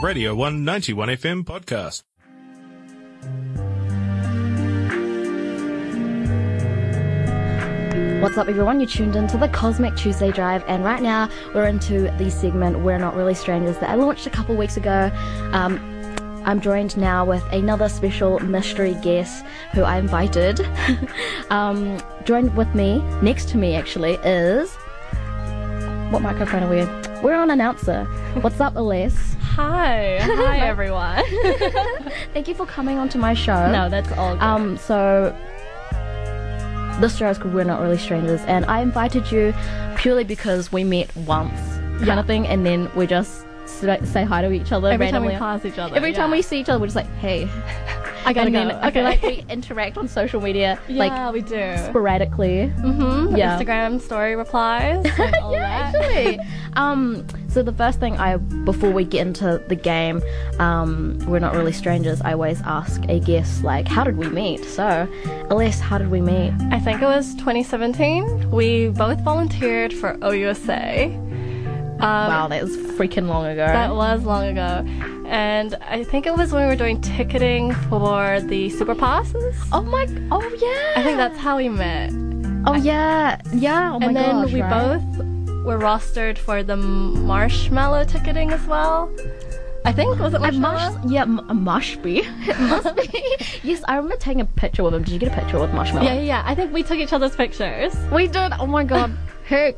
Radio 191 FM podcast. What's up, everyone? You tuned into the Cosmic Tuesday Drive, and right now we're into the segment We're Not Really Strangers that I launched a couple weeks ago. Um, I'm joined now with another special mystery guest who I invited. um, joined with me, next to me actually, is. What microphone are we in? We're on announcer. What's up, Elise? Hi, hi everyone. Thank you for coming onto my show. no, that's all good. Um, so this show is called We're Not Really Strangers, and I invited you purely because we met once, kind Yeah. of thing, and then we just say hi to each other Every time randomly. we pass each other. Every time we see each other, we're just like, hey. I gotta and go. then I feel Okay. like we interact on social media, yeah, like we do. sporadically. Mm-hmm. Yeah. Instagram story replies. and all yeah, that. actually. um, so the first thing I, before we get into the game, um, we're not really strangers. I always ask a guest like, how did we meet? So, Elise, how did we meet? I think it was 2017. We both volunteered for OUSA. Um, Wow, that was freaking long ago. That was long ago. And I think it was when we were doing ticketing for the super passes. Oh my! Oh yeah. I think that's how we met. Oh yeah, yeah. Oh my and then gosh, we right. both were rostered for the Marshmello ticketing as well. I think was it Marshmello? must, yeah, m- a must be. it must be. yes, I remember taking a picture with him. Did you get a picture with Marshmello? Yeah, yeah, yeah. I think we took each other's pictures. we did. Oh my god, heck.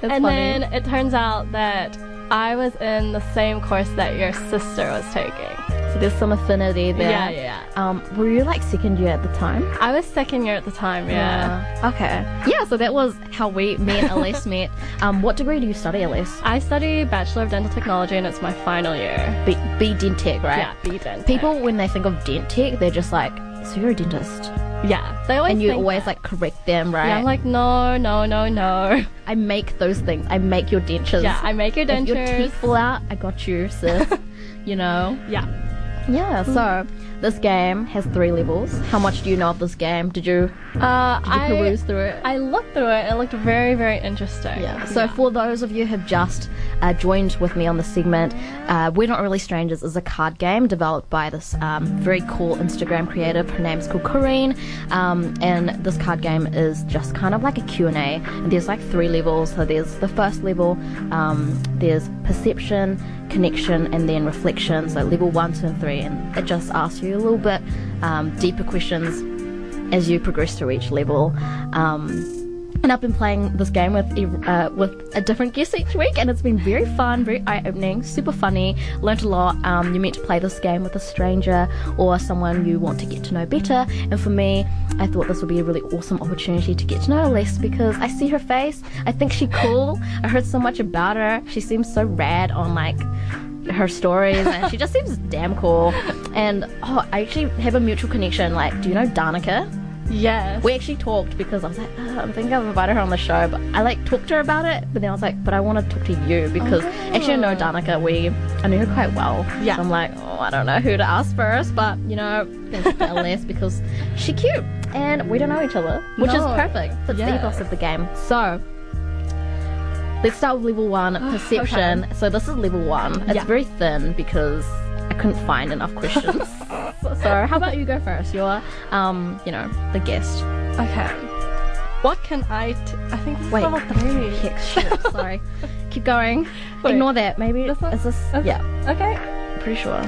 That's and funny. then it turns out that I was in the same course that your sister was taking. There's some affinity there. Yeah, yeah. Um, were you like second year at the time? I was second year at the time, yeah. Yeah. Okay. Yeah. So that was how we, me and Elise met. Um, what degree do you study, Elise? I study Bachelor of Dental Technology and it's my final year. B, B Dent Tech, right? Yeah, B Dent. People, when they think of Dent Tech, they're just like, so you're a dentist. Yeah. They always And you always that. like correct them, right? Yeah, I'm like, no, no, no, no. I make those things. I make your dentures. Yeah, I make your dentures. If your teeth fall out, I got you, sis. you know? Yeah. Yeah, so hmm. this game has three levels. How much do you know of this game? Did you, Uh, did you I, peruse through it? I looked through it it looked very, very interesting. yeah. So for those of you who have just uh, joined with me on the segment, uh, We're Not Really Strangers is a card game developed by this um, very cool Instagram creator. Her name's called Koreen, um, and this card game is just kind of like a Q&A. And there's like three levels. So there's the first level, um, there's perception, connection, and then reflection. So level one, two, and three. And it just asks you a little bit um, deeper questions as you progress through each level. Um, and I've been playing this game with uh, with a different guest each week, and it's been very fun, very eye opening, super funny. Learned a lot. Um, you're meant to play this game with a stranger or someone you want to get to know better. And for me, I thought this would be a really awesome opportunity to get to know less because I see her face. I think she's cool. I heard so much about her. She seems so rad on like her stories and she just seems damn cool and oh i actually have a mutual connection like do you know danica Yes. we actually talked because I was like, oh, I'm thinking of inviting her on the show, but I like talked to her about it. But then I was like, but I want to talk to you because actually I know Danica. We I knew her quite well. Yeah. So I'm like, oh, I don't know who to ask first, but you know, gonna talk because she's cute and we don't know each other, which is No. perfect. That's the ethos of the game. So. Let's start with level one, perception. So this is level one. It's Yeah. very thin because I couldn't find enough questions. so how about you go first? You're, um, you know, the guest. Okay. What can I? T- I think this is Wait. level three. Heck, shit, sorry. Keep going. Wait. Ignore that. Maybe This one? is this? Okay. Yeah, Okay. pretty sure.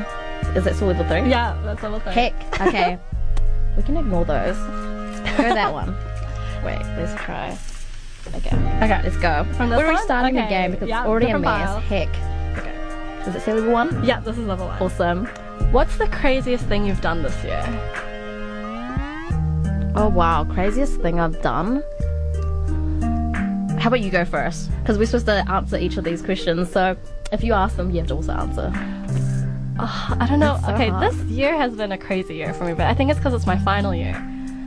Is that still level three? Yeah, that's level three. Heck. Okay. we can ignore those. Go that one. Wait. Let's try. Okay. Okay. Let's go. From this We're one? the Okay. game because Yeah, it's already a mess. file. Heck. Okay. Does it say level one? Yeah, this is level one. Awesome. What's the craziest thing you've done this year? Oh wow, craziest thing I've done. How about you go first? Because we're supposed to answer each of these questions. So if you ask them, you have to also answer. Oh, I don't know. So okay, hard. this year has been a crazy year for me, but I think it's because it's my final year.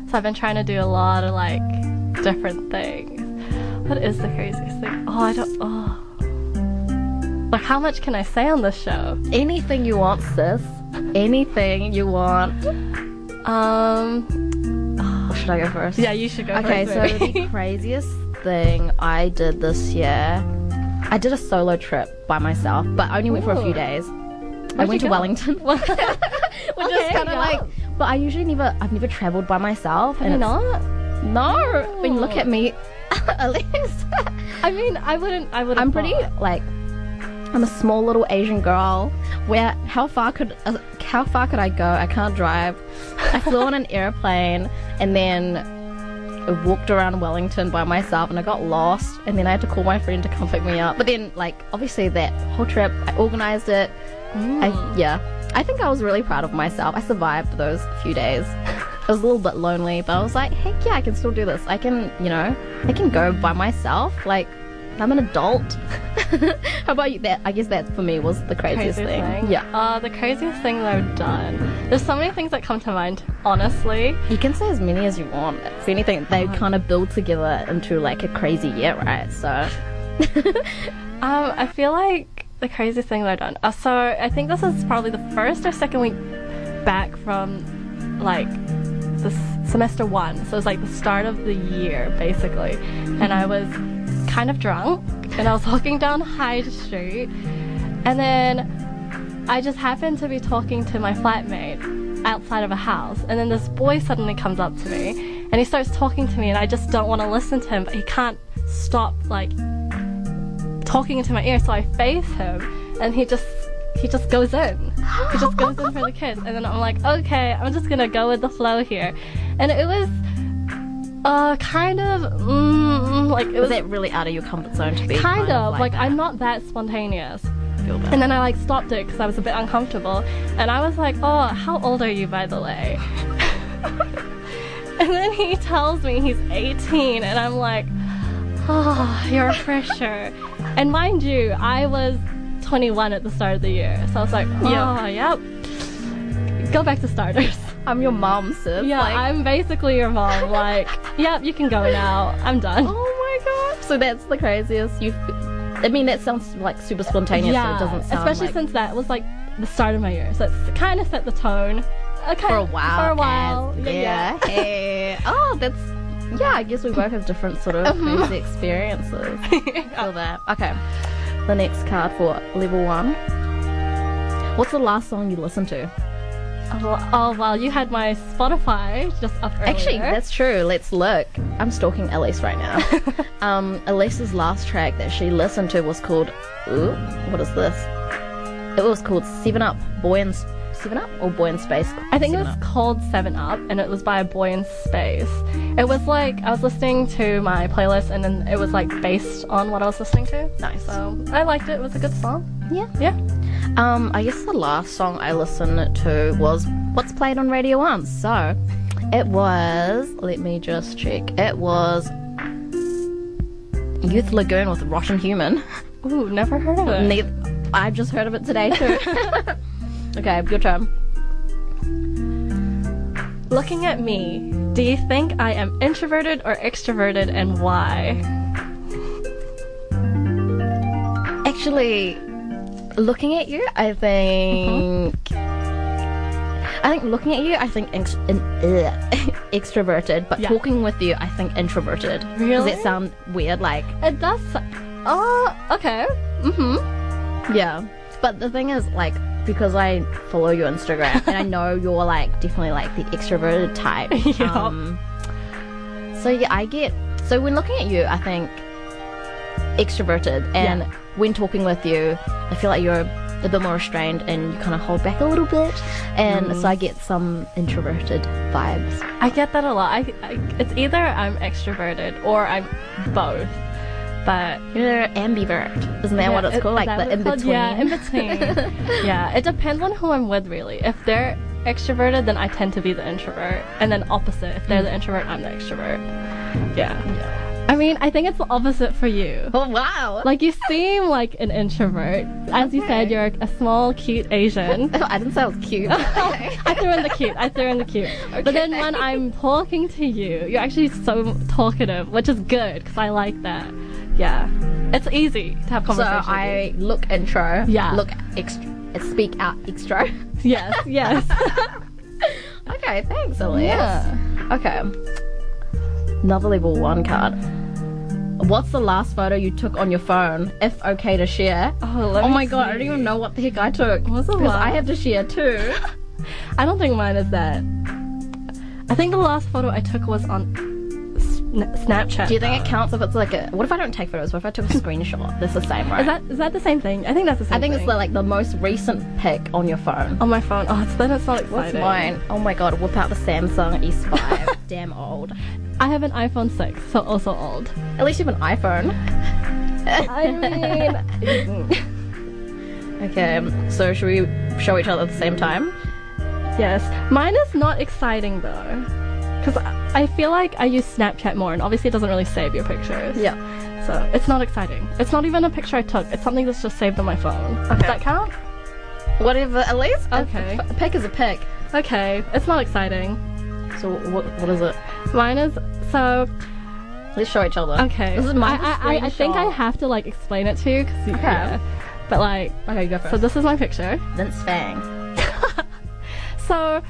So I've been trying to do a lot of like different things. What is the craziest thing? Oh, I don't. Oh. Like, how much can I say on this show? Anything you want, sis. Anything you want. Um. Or should I go first? Yeah, you should go Okay, first. so the craziest thing I did this year, I did a solo trip by myself, but I only went for a few Ooh. days. I went to go? Wellington, which is kind of like. But I usually never, I've never traveled by myself, Have you not? No, when you look Oh. at me, Elise, I mean, I wouldn't. I would. I'm pretty like, I'm a small little Asian girl. Where how far could uh, how far could I go? I can't drive. I flew on an airplane and then I walked around Wellington by myself and I got lost and then I had to call my friend to come pick me up. But then like obviously that whole trip I organized it. I yeah. I think I was really proud of myself. I survived those few days. I was a little bit lonely, but I was like, heck yeah, I can still do this. I can, you know, I can go by myself. Like, I'm an adult. How about you? That I guess that for me was the craziest, craziest thing. thing. Yeah, Uh, the craziest thing that I've done. There's so many things that come to mind. Honestly, you can say as many as you want. If anything, they kind of build together into like a crazy year, right? So, um, I feel like the craziest thing that I've done. Uh, so I think this is probably the first or second week back from like the semester one. So it was like the start of the year basically, and I was kind of drunk, and I was walking down High Street, and then I just happened to be talking to my flatmate outside of a house, and then this boy suddenly comes up to me, and he starts talking to me, and I just don't want to listen to him, but he can't stop like talking into my ear, so I face him, and he just he just goes in. He just goes in for the kiss, and then I'm like, okay, I'm just gonna go with the flow here, and it was uh kind of mm, like it was was it really out of your comfort zone to be kind of like, that? I'm not that spontaneous. And then I like stopped it because I was a bit uncomfortable. And I was like, oh, how old are you, by the way? and then he tells me he's 18, and I'm like, oh, you're a fresher. and mind you, I was 21 at the start of the year. So I was like, oh, Yeah. yep. Go back to starters. I'm your mom, sis. Yeah, like, I'm basically your mom. Like, yep, you can go now. I'm done. Oh my god! So that's the craziest. You, I mean, that sounds like super spontaneous. so it doesn't sound especially like, since that was like the start of my year, so it's kind of set the tone. Okay, for a while. For a while, yeah. yeah. Hey. oh, that's. Yeah, I guess we both have different sort of crazy experiences. Feel that. Okay. The next card for level one. What's the last song you listened to? Oh, oh well, you had my Spotify just up earlier. Actually, that's true. Let's look. I'm stalking Elise right now. um, Elise's last track that she listened to was called. Ooh, what is this? It was called Seven Up, Boy in Seven Up or Boy in Space. I think it was Up. called Seven Up, and it was by a boy in space. It was like I was listening to my playlist, and then it was like based on what I was listening to. Nice. So I liked it. It was a good song. Yeah. Yeah. Um, I guess the last song I listened to was what's played on Radio One. So it was. Let me just check. It was Youth Lagoon with Rotten Human. Ooh, never heard of it. Ne- I just heard of it today too. okay, your turn. Looking at me, do you think I am introverted or extroverted, and why? Actually, looking at you, I think. I think looking at you, I think ex- in, extroverted, but Yeah. talking with you, I think introverted. Does Really? it sound weird? Like, It does. Oh, okay. mm-hmm. Yeah. But the thing is, like, because I follow your Instagram and I know you're like definitely like the extroverted type. Yeah. Um, so yeah, I get. So when looking at you, I think extroverted, and Yeah. when talking with you, I feel like you're a bit more restrained and you kind of hold back a little bit, and Mm. so I get some introverted vibes. I get that a lot. I, I, it's either I'm extroverted or I'm both. But You're ambivert, isn't that what it's it- called? Like the in between. Yeah, in between. yeah, it depends on who I'm with, really. If they're extroverted, then I tend to be the introvert, and then opposite. If they're the introvert, I'm the extrovert. Yeah. yeah. I mean, I think it's the opposite for you. Oh wow! Like you seem like an introvert. As you said, you're a small, cute Asian. Oh, I didn't say I was cute. I threw in the cute. I threw in the cute. But then when I'm talking to you, you're actually so talkative, which is good because I like that. Yeah, it's easy to have So conversations. I look intro. Yeah. Look extra. Speak out extra. yes, yes. okay, thanks, Elise. Yeah. Okay. Another level one card. What's the last photo you took on your phone? If okay to share. Oh, let Oh me my god, I don't see. even know what the heck I took. What's the Because I last- have to share too. I don't think mine is that. I think the last photo I took was on Snapchat. Do you think it counts if it's like a? What if I don't take photos? What if I took a screenshot? That's the same, right? Is that is that the same thing? I think that's the same. I think thing. it's the, like the most recent pic on your phone. on my phone. Oh, it's, then it's not What's mine? Oh my god, whip out the Samsung S5. Damn old. I have an iPhone 6, so also old. At least you have an iPhone. I mean, Okay, so should we show each other at the same time? yes. Mine is not exciting though, because I, feel like I use Snapchat more, and obviously it doesn't really save your pictures. Yeah. So it's not exciting. It's not even a picture I took. It's something that's just saved on my phone. Does that count? Whatever, at least. a- Okay. A, pic is a pic. Okay, it's not exciting. So what? What is it? Mine is so Let's show each other. okay. This is my I, I, I, think I have to like explain it to you because you Okay. yeah. But like, Okay, you go first. so this is my picture. Vince Fang. So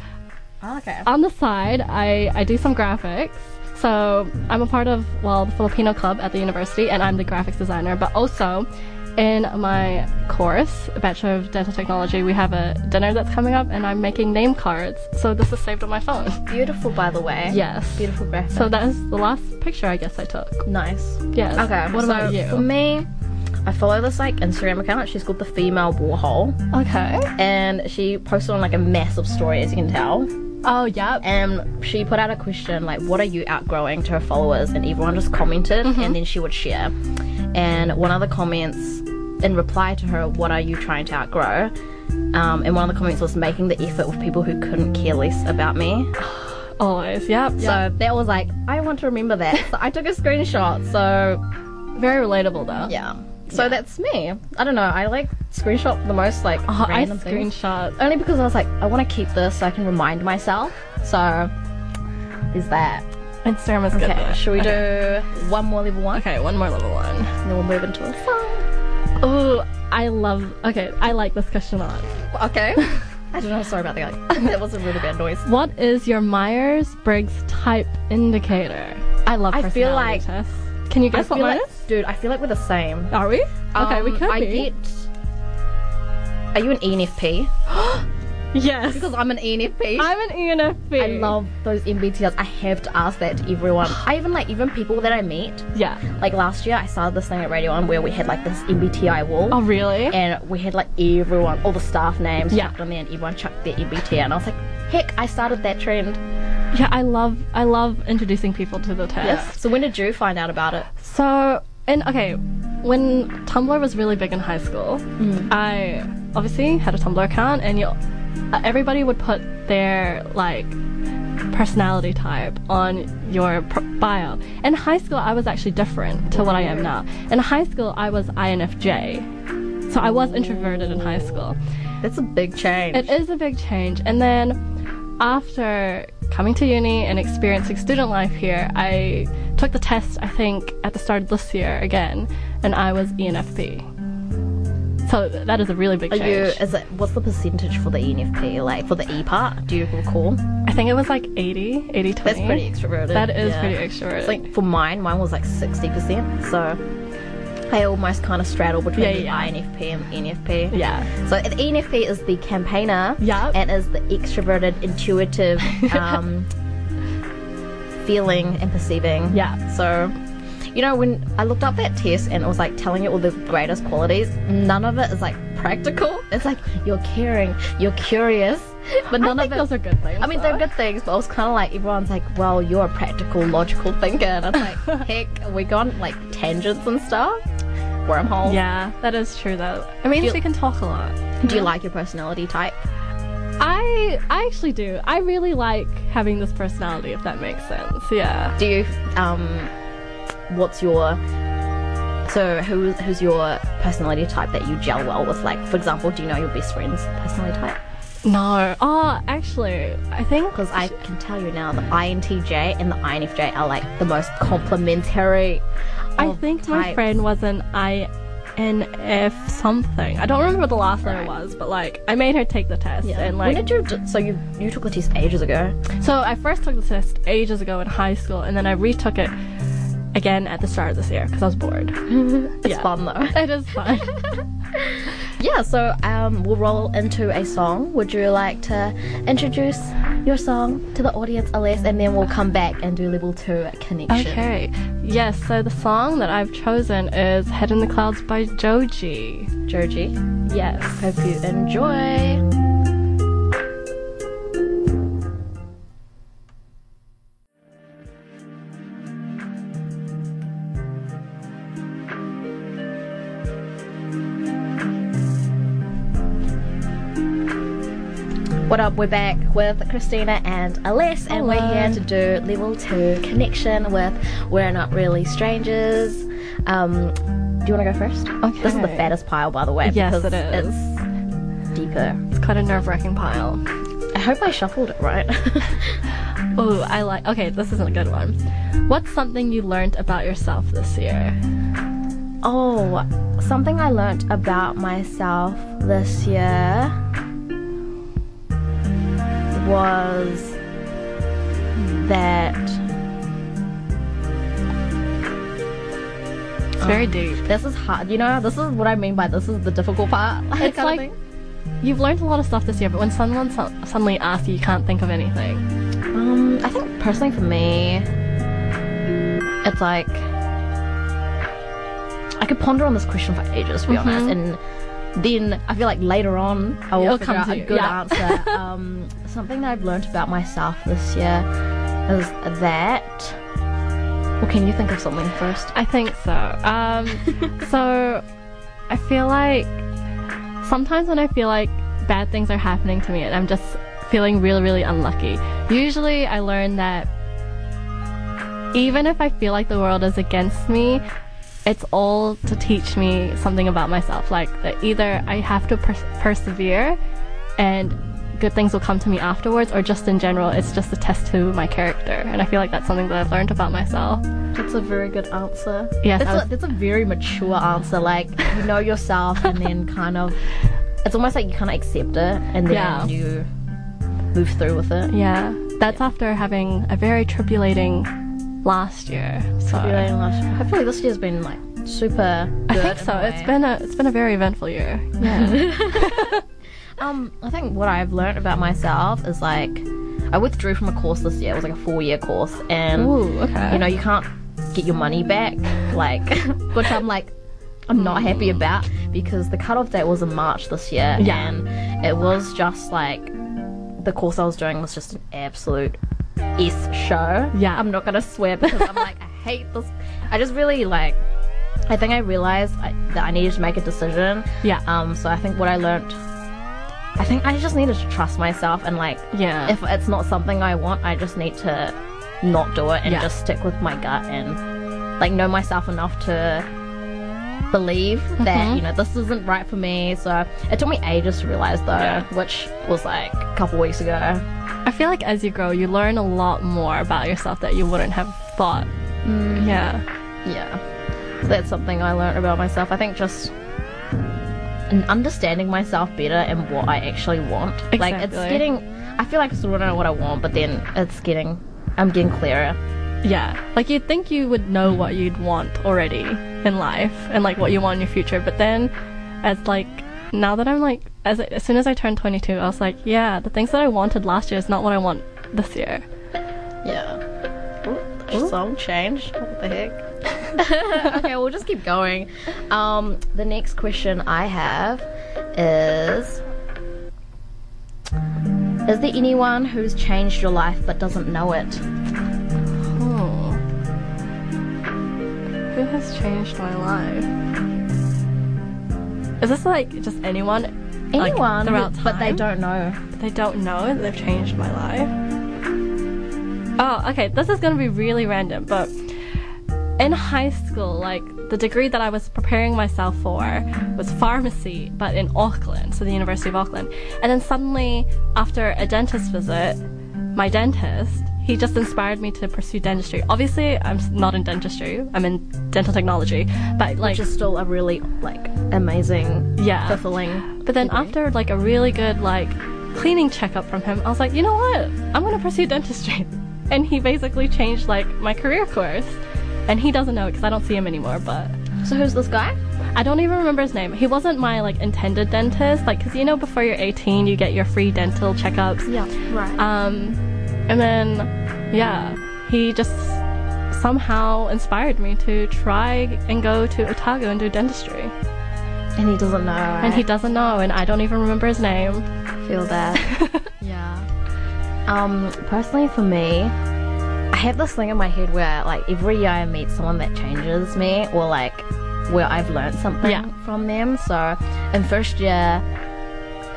Oh, okay. on the side, I, I do some graphics. So I'm a part of, well, the Filipino club at the university, and I'm the graphics designer. But also, in my course, Bachelor of Dental Technology, we have a dinner that's coming up, and I'm making name cards. So this is saved on my phone. Beautiful, by the way. Yes. Beautiful graphic. So that is the last picture I guess I took. nice. Yes. Okay. What so about you? For me, I follow this like Instagram account. She's called the Female Warhol, Okay. and she posted on like a massive story, as you can tell. Oh, yeah. And she put out a question like, "What are you outgrowing?" to her followers, and everyone just commented, and then she would share. And one of the comments in reply to her, "What are you trying to outgrow?" Um, and one of the comments was making the effort with people who couldn't care less about me. Always. Yep. yep. So that was like, I want to remember that. So I took a screenshot. So very relatable though. yeah. So that's me. I don't know. I like screenshot the most like Oh, I random things. screenshot. Only because I was like, I want to keep this so I can remind myself. So is that. Instagram is good. Okay, should we Okay. do one more level one? Okay, one more level one. And then we'll move into a song. Oh, I love. Okay, I like this question a lot. Okay. I don't know. Sorry about that. Like, that was a really bad noise. What is your Myers Briggs type indicator? I love. I feel like- tests. Can you guess what mine like, is? dude, I feel like we're the same. Are we? Okay, we Um, could I be. get. Are you an ENFP? yes. Because I'm an ENFP. I'm an ENFP. I love those MBTIs. I have to ask that to everyone. I even like even people that I meet. Yeah. Like last year, I started this thing at Radio One where we had like this MBTI wall. Oh really? and we had like everyone, all the staff names Yeah. chucked on there, and everyone chucked their MBTI, and I was like, heck, I started that trend. Yeah, I love. I love introducing people to the test. Yes. So when did you find out about it? So, and okay, when Tumblr was really big in high school, Mm. I obviously had a Tumblr account, and you, uh, everybody would put their like personality type on your pro- bio. In high school, I was actually different to what I am now. In high school, I was INFJ, so I was introverted in high school. That's a big change. It is a big change. And then after coming to uni and experiencing student life here, I took the test, I think, at the start of this year again, and I was ENFP. So that is a really big Are change. you? Is it? What's the percentage for the ENFP? Like for the E part? Do you recall? I think it was like 80, 80 20. That's pretty extroverted. That is yeah. pretty extroverted. It's like for mine, mine was like sixty percent. So I almost kind of straddle between Yeah, the yeah. INFP and ENFP. yeah. So the ENFP is the campaigner, Yup. and is the extroverted, intuitive, um, feeling and perceiving. Yeah. So, you know, when I looked up that test and it was like telling you all the greatest qualities, none of it is like practical. It's like you're caring, you're curious, but I none think of it. those are good things. I mean, they're good things, but I was kind of like, everyone's like, well, you're a practical, logical thinker. And I'm like, heck, we gone like tangents and stuff. Wormhole. Yeah, that is true though. It means you- we can talk a lot. Do you like your personality type? I I actually do. I really like having this personality, if that makes sense. Yeah. Do you, um, what's your, so who, who's your personality type that you gel well with? Like, for example, do you know your best friend's personality type? No. Oh, actually, I think Because I can tell you now, the INTJ and the INFJ are like the most complementary. I think my friend was an INF something. I don't remember what the last letter Right. was, but like I made her take the test Yeah. and like when did you? d- So you you took the test ages ago. so I first took the test ages ago in high school and then I retook it again at the start of this year because I was bored. It's Yeah. fun though. it is fun. Yeah, so um, we'll roll into a song. Would you like to introduce your song to the audience, Elise, and then we'll come back and do level two connection. okay. Yes, so the song that I've chosen is Head in the Clouds by Joji. Joji? Yes. hope you enjoy. What up? We're back with Christina and Elise, and we're here to do level two connection with We're Not Really Strangers. Um, do you want to go first? Okay. This is the fattest pile, by the way. Yes, because it is. It's deeper. It's quite a nerve wracking pile. I hope I shuffled it right. Oh, I like. Okay, this isn't a good one. What's something you learned about yourself this year? oh, something I learned about myself this year was that It's very deep. this is hard. You know, this is what I mean by this is the difficult part. It's kind of like you've learned a lot of stuff this year, but when someone so- suddenly asks you, you can't think of anything. Um, I think personally for me, it's like I could ponder on this question for ages, to be honest, and then I feel like later on I will come out to a good yeah. answer. um, something that I've learned about myself this year is that. Well, can you think of something first? I think so. Um, so I feel like sometimes when I feel like bad things are happening to me and I'm just feeling really, really unlucky, usually I learn that even if I feel like the world is against me, it's all to teach me something about myself. Like that either I have to pers- persevere and good things will come to me afterwards, or just in general, it's just a test to my character. And I feel like that's something that I've learned about myself. That's a very good answer. Yes, that's, I a, was- that's a very mature answer. Like you know yourself, and then kind of, it's almost like you kind of accept it, and then Yeah. you move through with it. Yeah, that's after having a very tribulating last year. So. Hopefully this year's been like super I think so. It's been a it's been a very eventful year. Yeah. um I think what I've learned about myself is like I withdrew from a course this year. It was like a four year course and Ooh, okay. you know, you can't get your money back, like which I'm like I'm not happy about because the cutoff date was in March this year Yeah. and it was just like the course I was doing was just an absolute S show. Yeah. I'm not gonna swear because I'm like I hate this. I just really like. I think I realized I, that I needed to make a decision. Yeah. Um. So I think what I learned. I think I just needed to trust myself and like. Yeah. If it's not something I want, I just need to not do it and Yeah. just stick with my gut and like know myself enough to believe Mm-hmm. that you know this isn't right for me. So it took me ages to realize though, Yeah. which was like a couple weeks ago. I feel like as you grow, you learn a lot more about yourself that you wouldn't have thought. Mm. Yeah. Yeah. That's something I learned about myself. I think just n- understanding myself better and what I actually want. Like it's getting I feel like I sort of don't know what I want, but then it's getting I'm getting clearer. Yeah. Like you'd think you would know what you'd want already in life and like what you want in your future, but then as like now that I'm like as as soon as I turned 22, I was like, yeah, the things that I wanted last year is not what I want this year. Yeah. Ooh, song change. What the heck? okay, we'll just keep going. Um, the next question I have is Is there anyone who's changed your life but doesn't know it? Who has changed my life? Is this like just anyone? like, Anyone, throughout who- but they don't know. They don't know that they've changed my life. Oh, okay. This is gonna be really random, but in high school, like the degree that I was preparing myself for was pharmacy, but in Auckland, so the University of Auckland. And then suddenly, after a dentist visit, my dentist, he just inspired me to pursue dentistry. Obviously, I'm not in dentistry. I'm in dental technology, but like Which is still a really like amazing, Yeah. fulfilling. But then degree. after like a really good like cleaning checkup from him, I was like, you know what? I'm gonna pursue dentistry. And he basically changed like my career course. and he doesn't know it because I don't see him anymore. But So who's this guy? I don't even remember his name. He wasn't my like intended dentist, like because you know before you're 18 you get your free dental checkups. Yeah, right. Um, and then yeah, he just somehow inspired me to try and go to Otago and do dentistry. and he doesn't know. And he doesn't know, and I don't even remember his name. feel that. yeah. Um, personally for me, I have this thing in my head where like every year I meet someone that changes me or like where I've learned something Yeah. from them. So in first year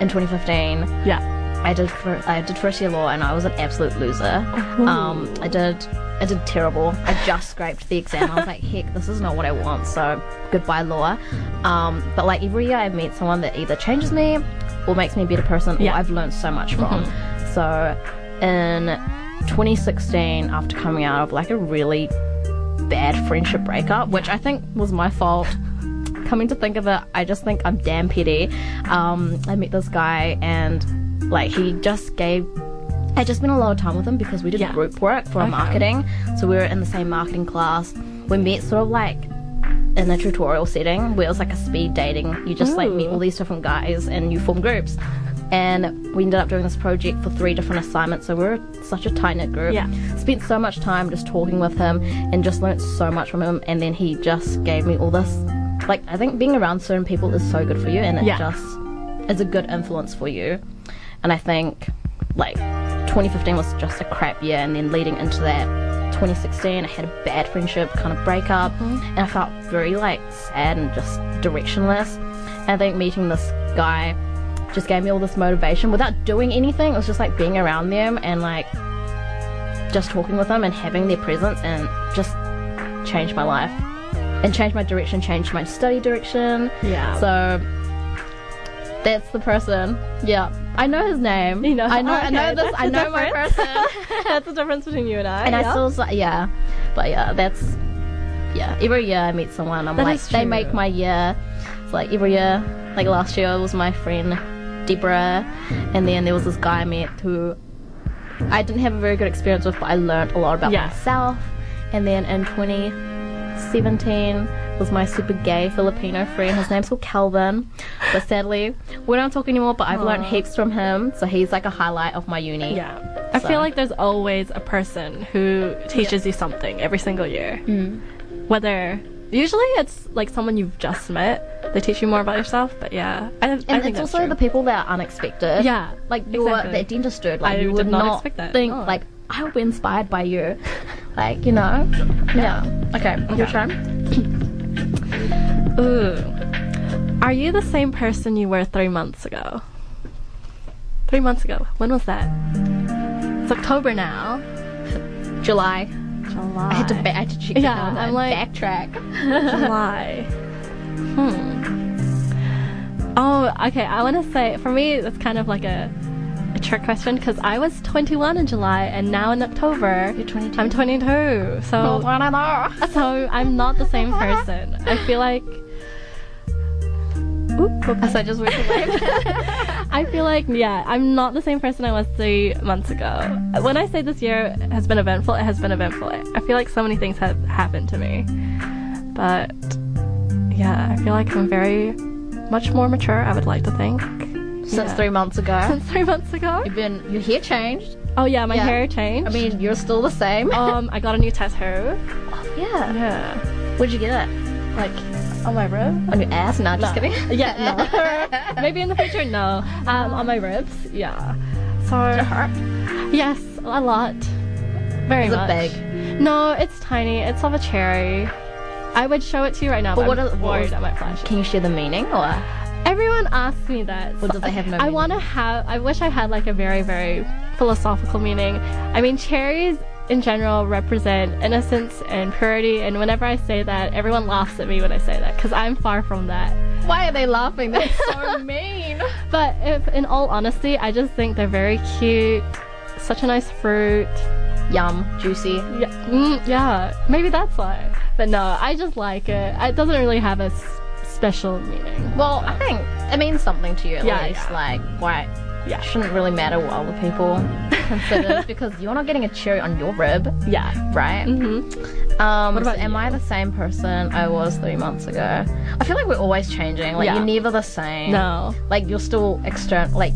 in 2015, Yeah. I did I did first year law and I was an absolute loser. Um, I did I did terrible. I just scraped the exam. I was like, heck, this is not what I want. So goodbye law. Um, but like every year I meet someone that either changes me or makes me a better person or Yeah. I've learned so much from. So in 2016, after coming out of like a really bad friendship breakup, which I think was my fault coming to think of it, I just think I'm damn petty. Um, I met this guy and like he just gave. I just spent a lot of time with him because we did Yeah. group work for Okay. marketing. So we were in the same marketing class. We met sort of like in a tutorial setting where it was like a speed dating. You just like meet all these different guys and you form groups. And we ended up doing this project for three different assignments. So we were such a tight knit group. Yeah. Spent so much time just talking with him and just learnt so much from him. And then he just gave me all this. Like, I think being around certain people is so good for you and it Yeah. just is a good influence for you. And I think, like, 2015 was just a crap year. And then leading into that, 2016, I had a bad friendship kind of breakup. Mm-hmm. And I felt very, like, sad and just directionless. And I think meeting this guy just gave me all this motivation without doing anything. It was just like being around them and like just talking with them and having their presence and just changed my life and changed my direction, changed my study direction. Yeah. So that's the person. Yeah. I know his name. You know- I know. I know this. I know my person. That's the difference between you and I. and I yeah. still, was like- yeah. But yeah, that's yeah. Every year I meet someone, I'm That like, they make my year. It's like every year. Like last year was my friend Deborah, and then there was this guy I met who I didn't have a very good experience with, but I learned a lot about Yeah. myself. And then in 2017 was my super gay Filipino friend. His name's called Calvin, but sadly we don't talk anymore. But I've learned heaps from him, so he's like a highlight of my uni. Yeah. I feel like there's always a person who teaches you something every single year. Mm. Whether usually it's like someone you've just met, they teach you more about yourself. But yeah, I, I And think it's that's also true. the people that are unexpected. Yeah, Like your exactly. that dentist dude. Like I you would not not, expect that. think No. like I would be inspired by you. like, you know. Yeah. Okay, your Okay. turn. Ooh. Are you the same person you were three months ago? Three months ago. When was that? It's October now. July. July. I had to ba- I had to check Yeah, I'm and like- backtrack. July. Hmm. Oh, okay. I want to say for me, it's kind of like a, a trick question because I was 21 in July and now in October You're 22. I'm 22. So so I'm not the same person. I feel like. Oop, I just went away. I feel like yeah, I'm not the same person I was three months ago. When I say this year has been eventful, it has been eventful. I feel like so many things have happened to me, but yeah, I feel like I'm very much more mature. I would like to think Since Yeah. three months ago. since three months ago. You've been your hair changed. Oh yeah, my Yeah. hair changed. I mean, you're still the same. um, I got a new tattoo. yeah. Yeah, Where'd you get it? like on my ribs? On your ass? No, just No. kidding. Yeah, no. Maybe in the future, no. Um, on my ribs, yeah. So it yes, a lot. Very Is it much. big? No, it's tiny. It's of a cherry. I would show it to you right now, But but, what I'm is- what worried was- I might flash. Can you share the meaning or? Everyone asks me that. Or does it have no I want to have. I wish I had like a very, very philosophical meaning. I mean, cherries in general represent innocence and purity, and whenever I say that, everyone laughs at me when I say that because I'm far from that. Why are they laughing? That's so mean. But if, in all honesty, I just think they're very cute. Such a nice fruit. Yum, juicy. Yeah, mm, yeah, maybe that's why. But no, I just like it. It doesn't really have a special meaning. Well, I think it means something to you at Yeah, least. yeah. Like, why? Yeah. shouldn't really matter what other people consider because you're not getting a cherry on your rib, Yeah. right? Mm-hmm. Um, What about so am? I the same person I was three months ago? I feel like we're always changing. Like Yeah. you're never the same. No. Like you're still external. Like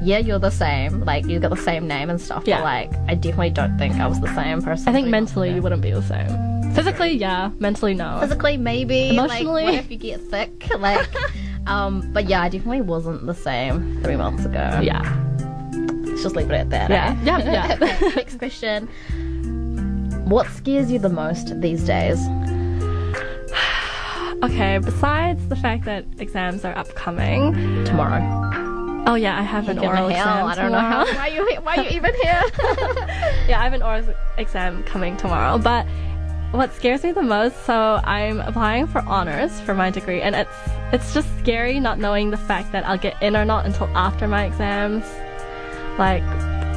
yeah, you're the same. Like you've got the same name and stuff. Yeah. But like I definitely don't think I was the same person. I think mentally you wouldn't be the same. Physically, yeah. Mentally, no. Physically, maybe. Emotionally? like, what if you get thick? Like, um, but yeah, I definitely wasn't the same three months ago. Yeah. Let's just leave it at that. Yeah. eh? Yeah. Yeah. Next question. What scares you the most these days? okay. Besides the fact that exams are upcoming. Tomorrow. Oh yeah, I have an oral hell. exam I don't know how. Why are you? Why are you even here? yeah, I have an oral exam coming tomorrow. But what scares me the most, so I'm applying for honors for my degree, and it's it's just scary not knowing the fact that I'll get in or not until after my exams. Like,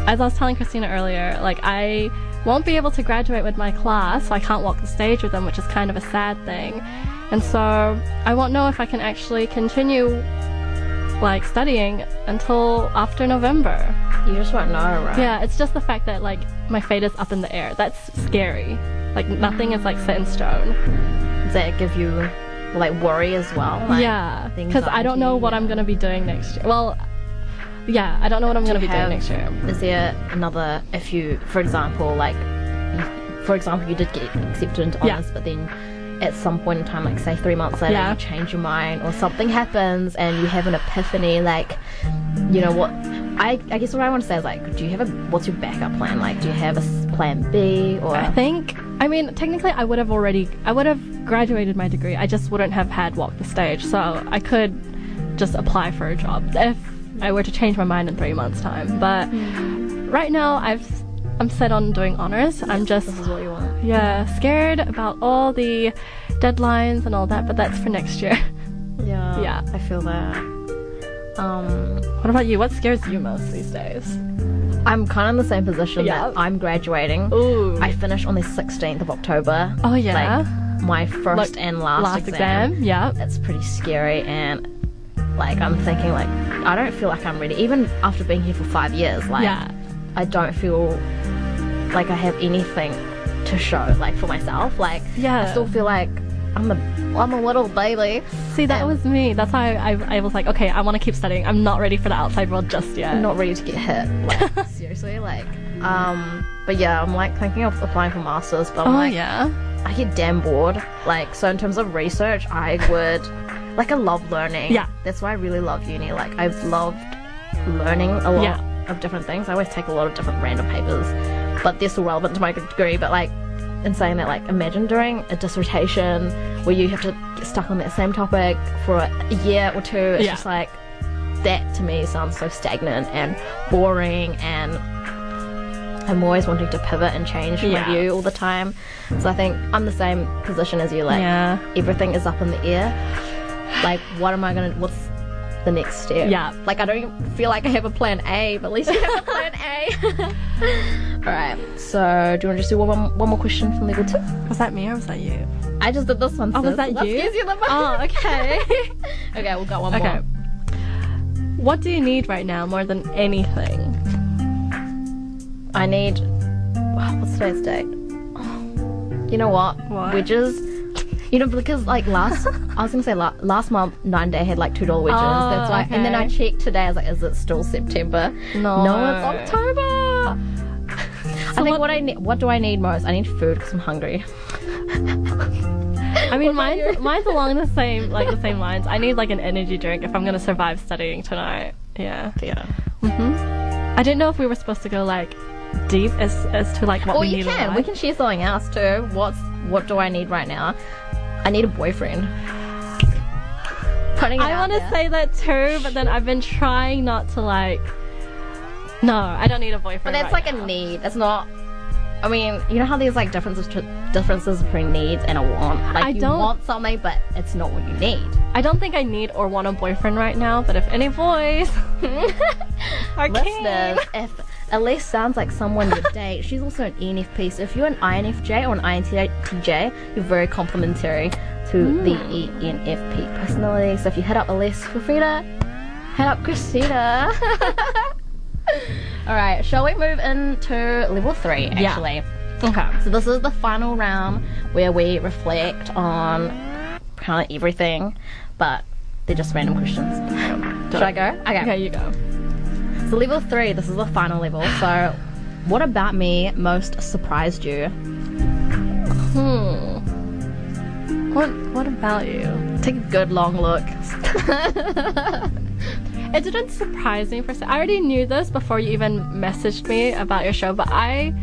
as I was telling Christina earlier, like I won't be able to graduate with my class, so I can't walk the stage with them, which is kind of a sad thing. And so I won't know if I can actually continue like studying until after November. you just won't know, right? Yeah, it's just the fact that like my fate is up in the air. That's scary. Like nothing is like set in stone. Does that give you like worry as well? Like, yeah, because I don't know what yeah. I'm gonna be doing next year. Well, yeah, I don't know what I'm gonna be have- doing next year. Is there another, if you, for example, like, for example, you did get accepted into Yeah. honours, but then at some point in time, like say three months later, Yeah. you change your mind or something happens and you have an epiphany, like, you know what? I, I guess what I want to say is like, do you have a what's your backup plan? Like, do you have a plan B or I think. I mean, technically, I would have already. I would have graduated my degree. I just wouldn't have had walked the stage. So I could just apply for a job if I were to change my mind in three months' time. But right now, I've. I'm set on doing honors. I'm just this is what you want? Yeah, scared about all the deadlines and all that, but that's for next year. Yeah, Yeah. I feel that. Um, What about you? What scares you most these days? I'm kind of in the same position Yeah. that I'm graduating. Ooh. I finish on the 16th of October. oh yeah. Like my first Like, and last, last exam. exam. Yeah. That's pretty scary and like I'm thinking like I don't feel like I'm ready. Even after being here for five years, like Yeah. I don't feel like I have anything to show like for myself. Like Yeah. I still feel like I'm a I'm a little baby. See, that Um, was me. That's why I, I, I was like, okay, I want to keep studying. I'm not ready for the outside world just yet. I'm not ready to get hit. Like seriously, like um but yeah, I'm like thinking of applying for masters, but I'm Oh like yeah. I get damn bored. Like, so in terms of research, I would, like, I love learning. Yeah. That's why I really love uni. Like, I've loved learning a lot Yeah. of different things. I always take a lot of different random papers, but they're still relevant to my degree. But, like, in saying that, like, imagine doing a dissertation where you have to get stuck on that same topic for a year or two. It's Yeah. just like, that to me sounds so stagnant and boring and I'm always wanting to pivot and change Yeah. my view all the time. So I think I'm the same position as you. Like Yeah. everything is up in the air. Like what am I gonna? What's the next step? Yeah. Like I don't even feel like I have a plan A, but at least I have a plan A. all right. So do you want to just do one, more- one more question from level two? Was that me or was that you? I just did this one. Oh, was sis. that That you? scares you the. Oh, okay. okay, we'll go one okay. more. What do you need right now more than anything? I need. oh, What's today's date? You know what? What? Wedges. You know, because like last, I was gonna say la- last month, nine day had like two dollar wedges. Oh, That's why. And then I checked today. I was like, is it still September? No. No, it's October. I think what- what, I need. What do I need most? I need food because I'm hungry. I mean, mine's, mine's along the same like the same lines. I need like an energy drink if I'm gonna survive studying tonight. Yeah. Yeah. Mm-hmm. I didn't know if we were supposed to go like deep as as to like what Well, we you need. in can. We can share something else too. What's what do I need right now? I need a boyfriend. Putting it I want to say that too, but then I've been trying not to like. No, I don't need a boyfriend. But that's right like now. a need. It's not. I mean, you know how there's like differences differences between needs and a want. Like I you don't- want something, but it's not what you need. I don't think I need or want a boyfriend right now. But if any boys are Listeners, if Elise sounds like someone you date, she's also an ENFP. So if you're an INFJ or an INTJ, you're very complementary to the hmm. E ENFP personality. So if you hit up Elise, feel free to hit up Christina. All right, shall we move into level three? Yeah. Actually, Okay. so this is the final round where we reflect on kind of everything, but they're just random questions. Should I go? Okay. Okay, you go. So level three, this is the final level. So, what about me most surprised you? Hmm. What What about you? Take a good long look. It didn't surprise me se. I already knew this before you even messaged me about your show, but I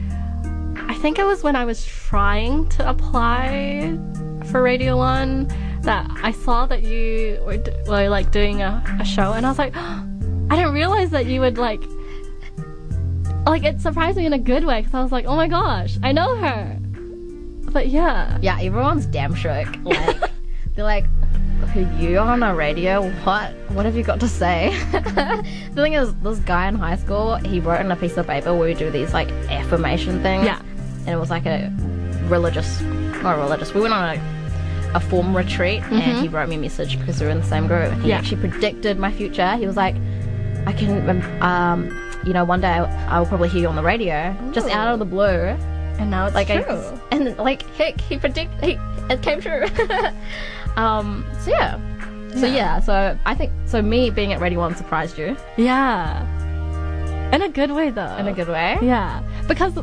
I think it was when I was trying to apply for Radio One that I saw that you were, d- were like doing a, a show, and I was like, I didn't realize that you would like like it surprised me in a good way because I was like, oh my gosh, I know her. But yeah, yeah, everyone's damn shook. Like, they're like, you on a radio? What? What have you got to say?" the thing is, this guy in high school, he wrote on a piece of paper where we do these like affirmation things. Yeah. and it was like a religious, not religious. We went on a a form retreat, and he wrote me a message because we were in the same group. And he Yeah. actually predicted my future. He was like, "I can, um, you know, one day I, I will probably hear you on the radio, just out of the blue." and now it's like true. I, and like heck, he predicted, he, it came true. um, so yeah. So yeah, so I think so. Me being at Radio One surprised you yeah, in a good way though. in a good way. Yeah, because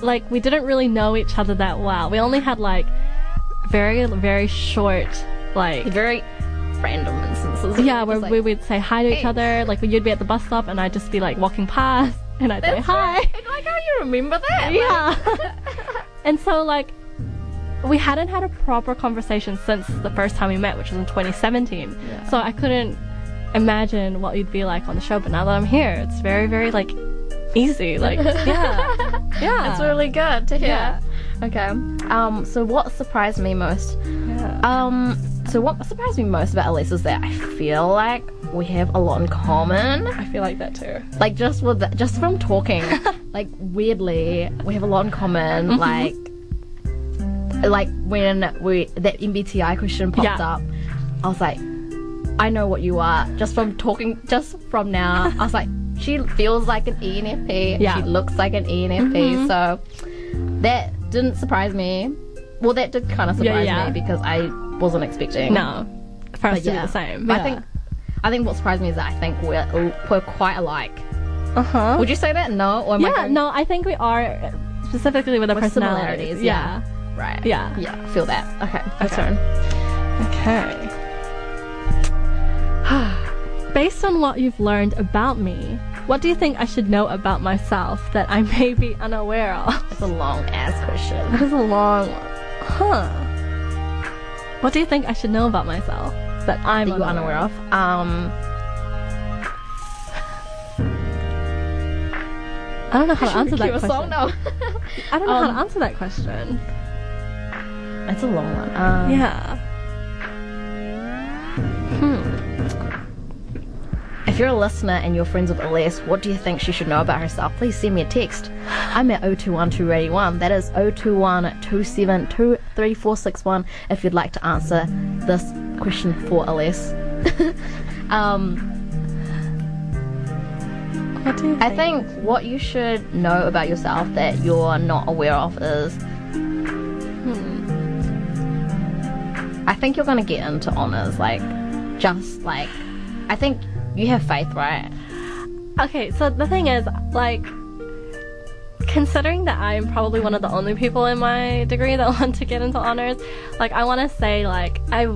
like we didn't really know each other that well. We only had like very very short like Very random instances. yeah where like- we would say hi to each other. Like you'd be at the bus stop and I'd just be like walking past and I'd say That's hi. right. Like how you remember that. Yeah. and so like we hadn't had a proper conversation since the first time we met, which was in 2017. So I couldn't imagine what you'd be like on the show. But now that I'm here, it's very very like easy. Like yeah, yeah. It's really good to hear. Yeah. Okay. Um. So what surprised me most? yeah. Um. So what surprised me most about Elise is that I feel like we have a lot in common. I feel like that too. like just with the, just from talking like weirdly we have a lot in common Mm-hmm. like like when we that mbti question popped Yeah. up i was like i know what you are just from talking just from now i was like she feels like an enfp Yeah. she looks like an enfp so that didn't surprise me well that did kind of surprise yeah. me because i wasn't expecting No, for us but to be the same. I think i think what surprised me is that i think we're we're quite alike uh huh. would you say that? No? Or Yeah, no, I think we are specifically with With personalities. yeah. Right. Yeah. Yeah, feel that. Okay, your Okay. turn. Okay. Based on what you've learned about me, what do you think I should know about myself that I may be unaware of? It's a long ass question. That is a long one. Huh. What do you think I should know about myself that I'm That you're unaware of. Um, I don't know how to answer that question. song? No. I don't know how Um, to answer that question. It's a long one. Um, Yeah. Hmm. If you're a listener and you're friends with Elise, what do you think she should know about herself? Please send me a text. I'm at 021281. That is 021 272 if you'd like to answer this question for Elise. um, What do you I think what you should know about yourself that you're not aware of is. I think you're gonna get into honors, like, just like. I think you have faith, right? Okay, so the thing is, like, considering that I'm probably one of the only people in my degree that want to get into honors, like, I want to say, like, I,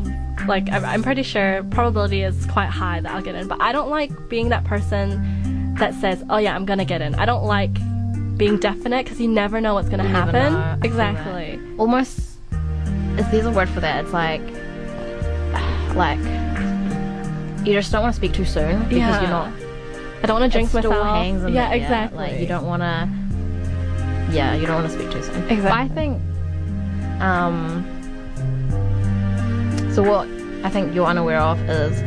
like, I'm pretty sure probability is quite high that I'll get in, but I don't like being that person that says, oh yeah, I'm gonna get in. I don't like being definite because you never know what's gonna You happen. Exactly. Almost. Is there's a word for that? It's like. Like. You just don't want to speak too soon because Yeah. you're not. I don't want to drink myself. hangs in yeah, there, exactly. Like you don't want to. Yeah, you don't want to speak too soon. Exactly. But I think. Um. So what I think you're unaware of is.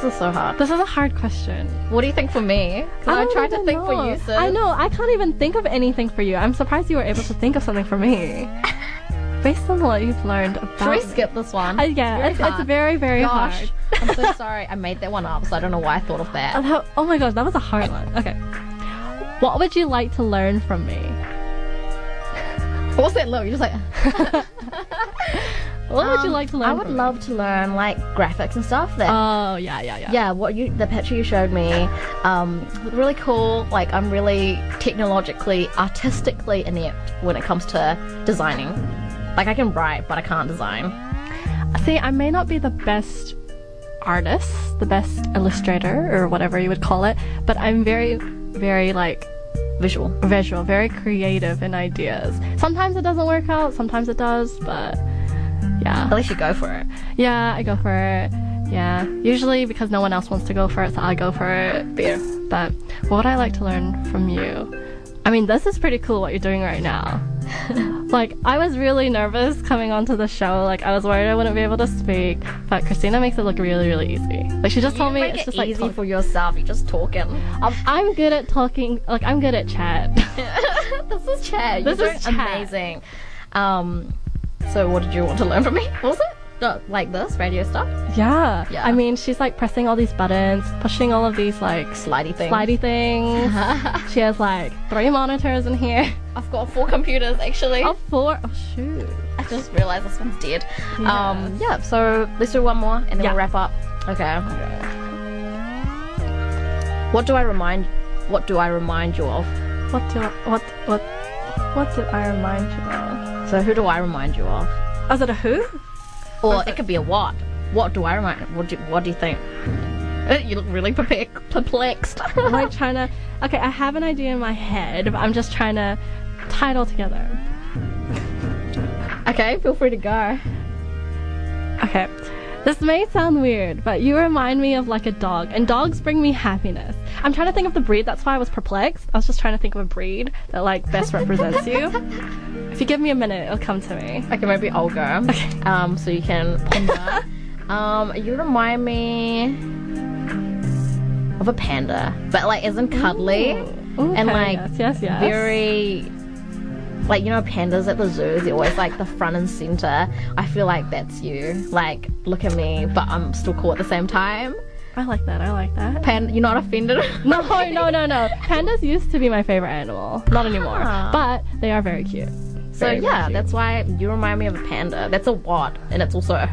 This is so hard. This is a hard question. What do you think for me? Because I, don't tried to think for you, sis. I know. I can't even think of anything for you. I'm surprised you were able to think of something for me. based on what you've learned about. Should we skip this one? Uh, yeah, Very it's, it's very, very Gosh, hard. I'm so sorry. I made that one up, so I don't know why I thought of that. Oh, that- oh my god, that was a hard one. Okay. What would you like to learn from me? What was that look? You're just like. What would you Um, like to learn? I would from love to learn like graphics and stuff. That Oh yeah, yeah, yeah. yeah, what you the picture you showed me, um, really cool. Like I'm really technologically, artistically inept when it comes to designing. Like I can write, but I can't design. See, I may not be the best artist, the best illustrator, or whatever you would call it, but I'm very, very like Visual. visual, very creative in ideas. Sometimes it doesn't work out, sometimes it does, but At least you go for it. Yeah, I go for it. Yeah. Usually because no one else wants to go for it, so I go for it. Fair. But what would I like to learn from you? I mean, this is pretty cool what you're doing right now. like, I was really nervous coming onto the show. Like, I was worried I wouldn't be able to speak. But Christina makes it look really, really easy. Like, she just told me it's it just like easy for yourself. You're just talking. I'm, I'm good at talking. Like, I'm good at chat. this is chat. This You're is Chad. amazing. Um, so what did you want to learn from me? What was it? No, like this radio stuff, yeah. Yeah. I mean, she's like pressing all these buttons, pushing all of these like slidey things. slidey things. she has like three monitors in here. I've got four computers actually. Oh, four. Oh, shoot. I just realized this one's dead. Yeah. Um, yeah. So let's do one more and then Yeah. we'll wrap up. Okay. What do I remind? What do I remind you of? What do I, what what what do I remind you of? So who do I remind you of? Is it a who? Or it could be a what. What do I remind? What do What do you think? You look really perplexed. I'm like trying to. Okay, I have an idea in my head, but I'm just trying to tie it all together. okay, feel free to go. Okay. This may sound weird, but you remind me of like a dog, and dogs bring me happiness. I'm trying to think of the breed, that's why I was perplexed. I was just trying to think of a breed that like best represents you. If you give me a minute, it'll come to me. Okay, maybe I'll go. Okay. Um, so you can ponder. um, you remind me of a panda, but like isn't cuddly Ooh, and okay, like yes, yes, yes. very. Like you know, pandas at the zoos, they're always like the front and center. I feel like that's you. Like, look at me, but I'm still cool at the same time. I like that. I like that. panda you're not offended? No, no, no, no. Pandas used to be my favorite animal. Not anymore. Ah. But they are very cute. So Very, very yeah, cute. that's why you remind me of a panda. That's a what, and it's also a,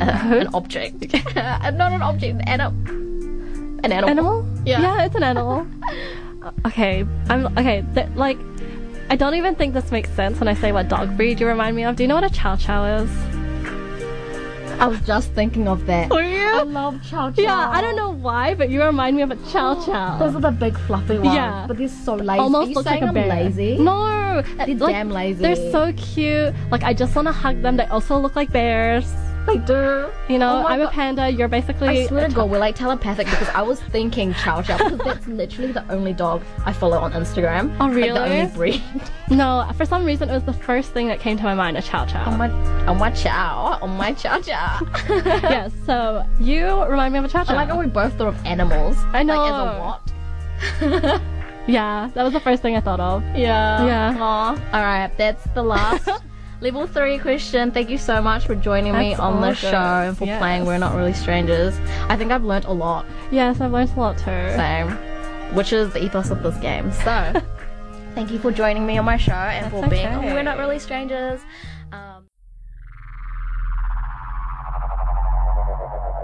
an object, not an object, an an animal. Animal? Yeah. Yeah, it's an animal. okay, I'm okay. Th- like, I don't even think this makes sense when I say what dog breed you remind me of. Do you know what a chow chow is? I was just thinking of that. Were you? I love chow chow. Yeah, I don't know why, but you remind me of a chow chow. Those are the big fluffy ones. Yeah. but they're so lazy. Almost Are you looks like saying a I'm bear. lazy? No, They're like, damn lazy. They're so cute. Like I just want to hug them. They also look like bears. They do. You know, Oh I'm a panda. You're basically. I swear a to God, we're like telepathic because I was thinking chow chow because that's literally the only dog I follow on Instagram. Oh, Like the only breed. No, for some reason it was the first thing that came to my mind, a chow chow. on my on my chow, on my chow chow. yes, so you remind me of a chow chow. I like how we both thought of animals. I know. Like as a what? Yeah, that was the first thing I thought of. Yeah. Yeah. Aw. All right, that's the last level three question. Thank you so much for joining me That's on the show and for Yes. playing We're Not Really Strangers. I think I've learnt a lot, Yes, I've learned a lot too. same, which is the ethos of this game. So, thank you for joining me on my show and That's for being on okay. We're Not Really Strangers.